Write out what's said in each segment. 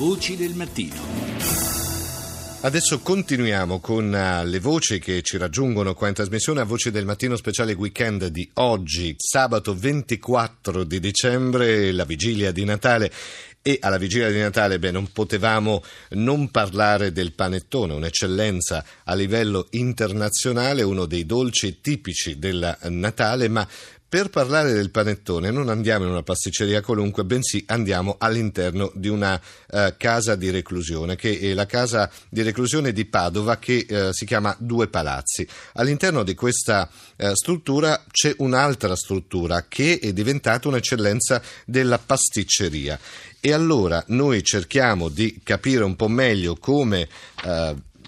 Voci del mattino. Adesso continuiamo con uh, le voci che ci raggiungono qua in trasmissione a Voci del Mattino speciale weekend di oggi, sabato 24 di dicembre, la vigilia di Natale. E alla vigilia di Natale beh, non potevamo non parlare del panettone, un'eccellenza a livello internazionale, uno dei dolci tipici del Natale, ma per parlare del panettone non andiamo in una pasticceria qualunque, bensì andiamo all'interno di una uh, casa di reclusione, che è la casa di reclusione di Padova che uh, si chiama Due Palazzi. All'interno di questa uh, struttura c'è un'altra struttura che è diventata un'eccellenza della pasticceria. E allora noi cerchiamo di capire un po' meglio come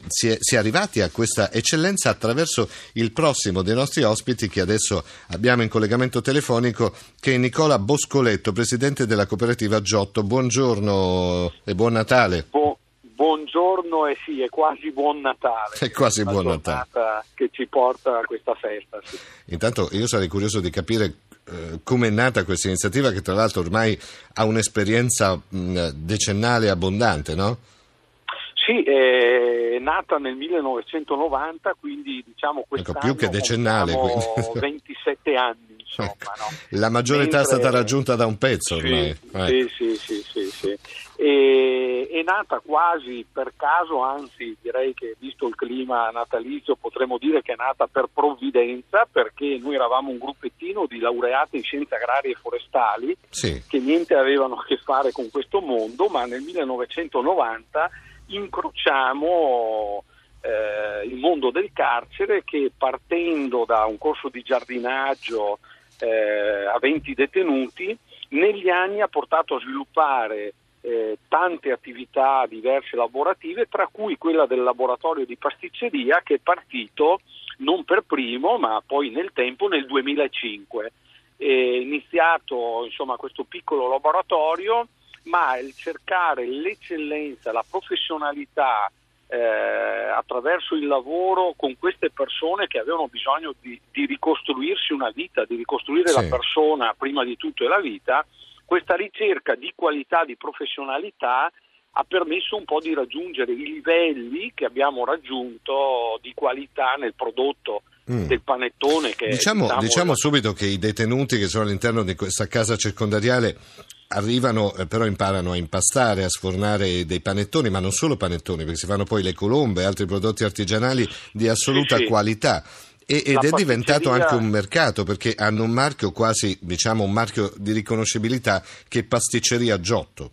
si è, si è, arrivati a questa eccellenza attraverso il prossimo dei nostri ospiti che adesso abbiamo in collegamento telefonico che è Nicola Boscoletto, presidente della cooperativa Giotto. Buongiorno e buon Natale. Bu- buongiorno e sì, è quasi buon Natale. È quasi buon Natale. Che ci porta a questa festa. Sì. Intanto io sarei curioso di capire eh, come è nata questa iniziativa che tra l'altro ormai ha un'esperienza mh, decennale abbondante, no? Sì, è nata nel 1990, quindi diciamo quest'anno ecco, più che decennale, 27 anni. Insomma, ecco. no? La maggiore Mentre... età è stata raggiunta da un pezzo ormai. Sì, eh. sì, sì, sì, sì, E, è nata quasi per caso, anzi direi che visto il clima natalizio potremmo dire che è nata per provvidenza perché noi eravamo un gruppettino di laureati in scienze agrarie e forestali che niente avevano a che fare con questo mondo, ma nel 1990 incrociamo eh, il mondo del carcere che partendo da un corso di giardinaggio eh, a 20 detenuti, negli anni ha portato a sviluppare eh, tante attività diverse lavorative, tra cui quella del laboratorio di pasticceria che è partito non per primo, ma poi nel tempo nel 2005. È iniziato insomma, questo piccolo laboratorio ma il cercare l'eccellenza, la professionalità eh, attraverso il lavoro con queste persone che avevano bisogno di, di ricostruirsi una vita, di ricostruire sì. la persona prima di tutto e la vita, questa ricerca di qualità, di professionalità ha permesso un po' di raggiungere i livelli che abbiamo raggiunto di qualità nel prodotto mm. del panettone. Che diciamo, diciamo, diciamo subito che i detenuti che sono all'interno di questa casa circondariale arrivano, eh, però imparano a impastare, a sfornare dei panettoni, ma non solo panettoni, perché si fanno poi le colombe e altri prodotti artigianali di assoluta sì, sì. qualità. E, ed è diventato anche un mercato perché hanno un marchio quasi, diciamo, un marchio di riconoscibilità che è pasticceria Giotto.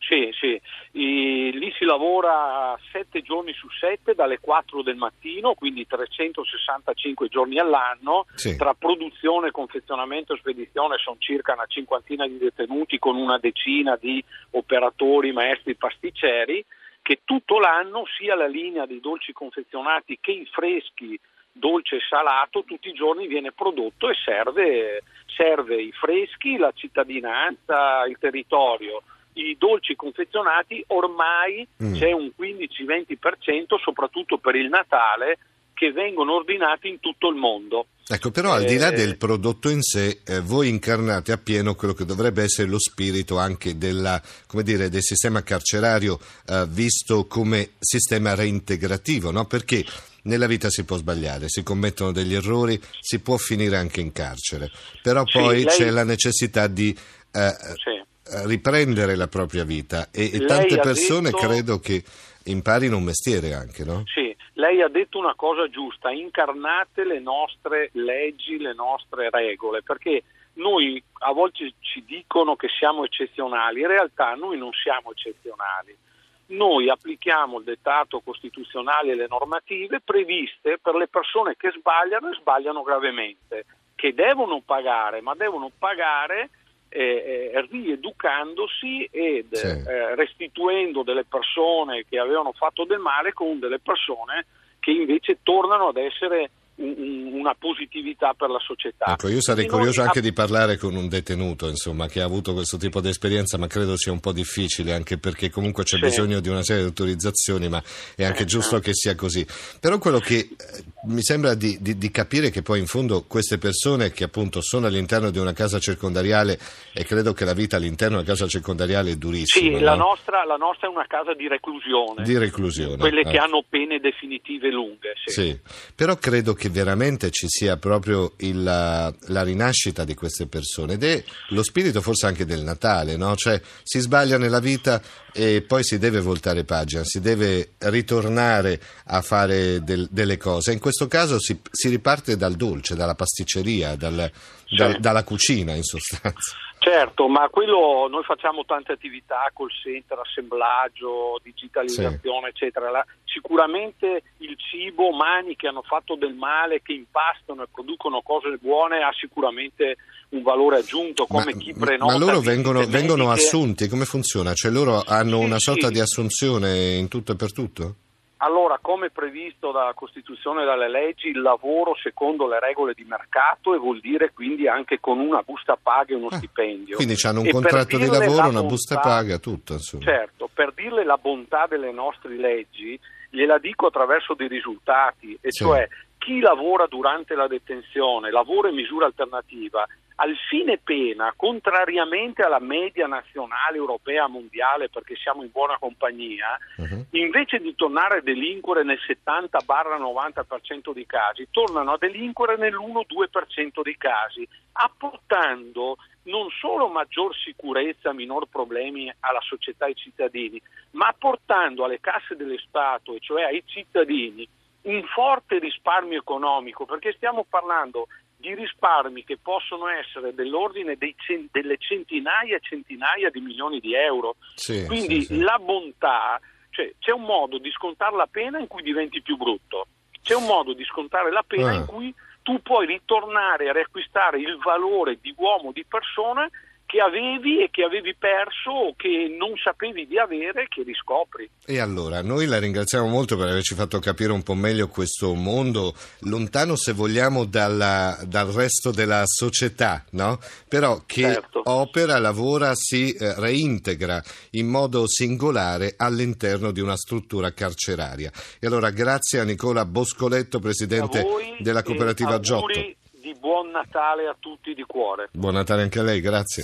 Sì, sì. I, si lavora sette giorni su sette dalle 4 del mattino, quindi 365 giorni all'anno, sì. tra produzione, confezionamento e spedizione sono circa una cinquantina di detenuti con una decina di operatori, maestri pasticceri, che tutto l'anno sia la linea dei dolci confezionati che i freschi dolce e salato tutti i giorni viene prodotto e serve, serve i freschi, la cittadinanza, il territorio i dolci confezionati ormai mm. c'è un 15-20% soprattutto per il Natale che vengono ordinati in tutto il mondo. Ecco, però al di là eh, del prodotto in sé, eh, voi incarnate appieno quello che dovrebbe essere lo spirito anche della, dire, del sistema carcerario eh, visto come sistema reintegrativo, no? Perché nella vita si può sbagliare, si commettono degli errori, si può finire anche in carcere, però poi sì, lei... c'è la necessità di eh, sì riprendere la propria vita e, e tante persone detto... credo che imparino un mestiere anche, no? Sì, lei ha detto una cosa giusta, incarnate le nostre leggi, le nostre regole, perché noi a volte ci dicono che siamo eccezionali, in realtà noi non siamo eccezionali. Noi applichiamo il dettato costituzionale e le normative previste per le persone che sbagliano e sbagliano gravemente, che devono pagare, ma devono pagare eh, eh, rieducandosi ed sì. eh, restituendo delle persone che avevano fatto del male con delle persone che invece tornano ad essere una positività per la società. Ecco, io sarei curioso anche di parlare con un detenuto, insomma, che ha avuto questo tipo di esperienza, ma credo sia un po' difficile, anche perché comunque c'è sì. bisogno di una serie di autorizzazioni, ma è anche giusto che sia così. Però quello che eh, mi sembra di, di, di, capire che poi in fondo queste persone che appunto sono all'interno di una casa circondariale e credo che la vita all'interno della casa circondariale è durissima. Sì, no? la, nostra, la, nostra, è una casa di reclusione. Di reclusione. Quelle eh. che hanno pene definitive lunghe. Sì. sì. però credo che veramente ci sia proprio il, la, la, rinascita di queste persone ed è lo spirito forse anche del Natale, no? Cioè si sbaglia nella vita e poi si deve voltare pagina, si deve ritornare a fare del, delle cose. In questo caso si, si, riparte dal dolce, dalla pasticceria, dal, dal, dalla cucina in sostanza. Certo, ma quello noi facciamo tante attività, col center, assemblaggio, digitalizzazione, sì. eccetera. La, sicuramente il cibo, mani che hanno fatto del male, che impastano e producono cose buone, ha sicuramente un valore aggiunto come ma, chi prenota. Ma loro vengono, vengono, assunti, come funziona? Cioè loro hanno sì, una sorta sì. di assunzione in tutto e per tutto? Allora, come previsto dalla Costituzione e dalle leggi, il lavoro secondo le regole di mercato e vuol dire quindi anche con una busta paga e uno ah, stipendio. Quindi hanno un e contratto di lavoro, una busta paga, tutto. Insomma. Certo, per dirle la bontà delle nostre leggi, gliela dico attraverso dei risultati, e sì. cioè chi lavora durante la detenzione, lavoro in misura alternativa, al fine pena, contrariamente alla media nazionale, europea, mondiale, perché siamo in buona compagnia, uh-huh. invece di tornare a delinquere nel 70-90% dei casi, tornano a delinquere nell'1-2% dei casi, apportando non solo maggior sicurezza, minor problemi alla società e ai cittadini, ma apportando alle casse dello Stato, e cioè ai cittadini, un forte risparmio economico, perché stiamo parlando di risparmi che possono essere dell'ordine cent- delle centinaia e centinaia di milioni di euro. Sì, Quindi sì, sì. la bontà, cioè, c'è un modo di scontare la pena in cui diventi più brutto, c'è un modo di scontare la pena ah. in cui tu puoi ritornare a riacquistare il valore di uomo, di persona che avevi e che avevi perso o che non sapevi di avere che riscopri. E allora, noi la ringraziamo molto per averci fatto capire un po' meglio questo mondo, lontano se vogliamo dalla, dal resto della società, no? però che certo. opera, lavora, si eh, reintegra in modo singolare all'interno di una struttura carceraria. E allora grazie a Nicola Boscoletto, presidente della cooperativa Giotto. Buon Natale a tutti di cuore. Buon Natale anche a lei, grazie.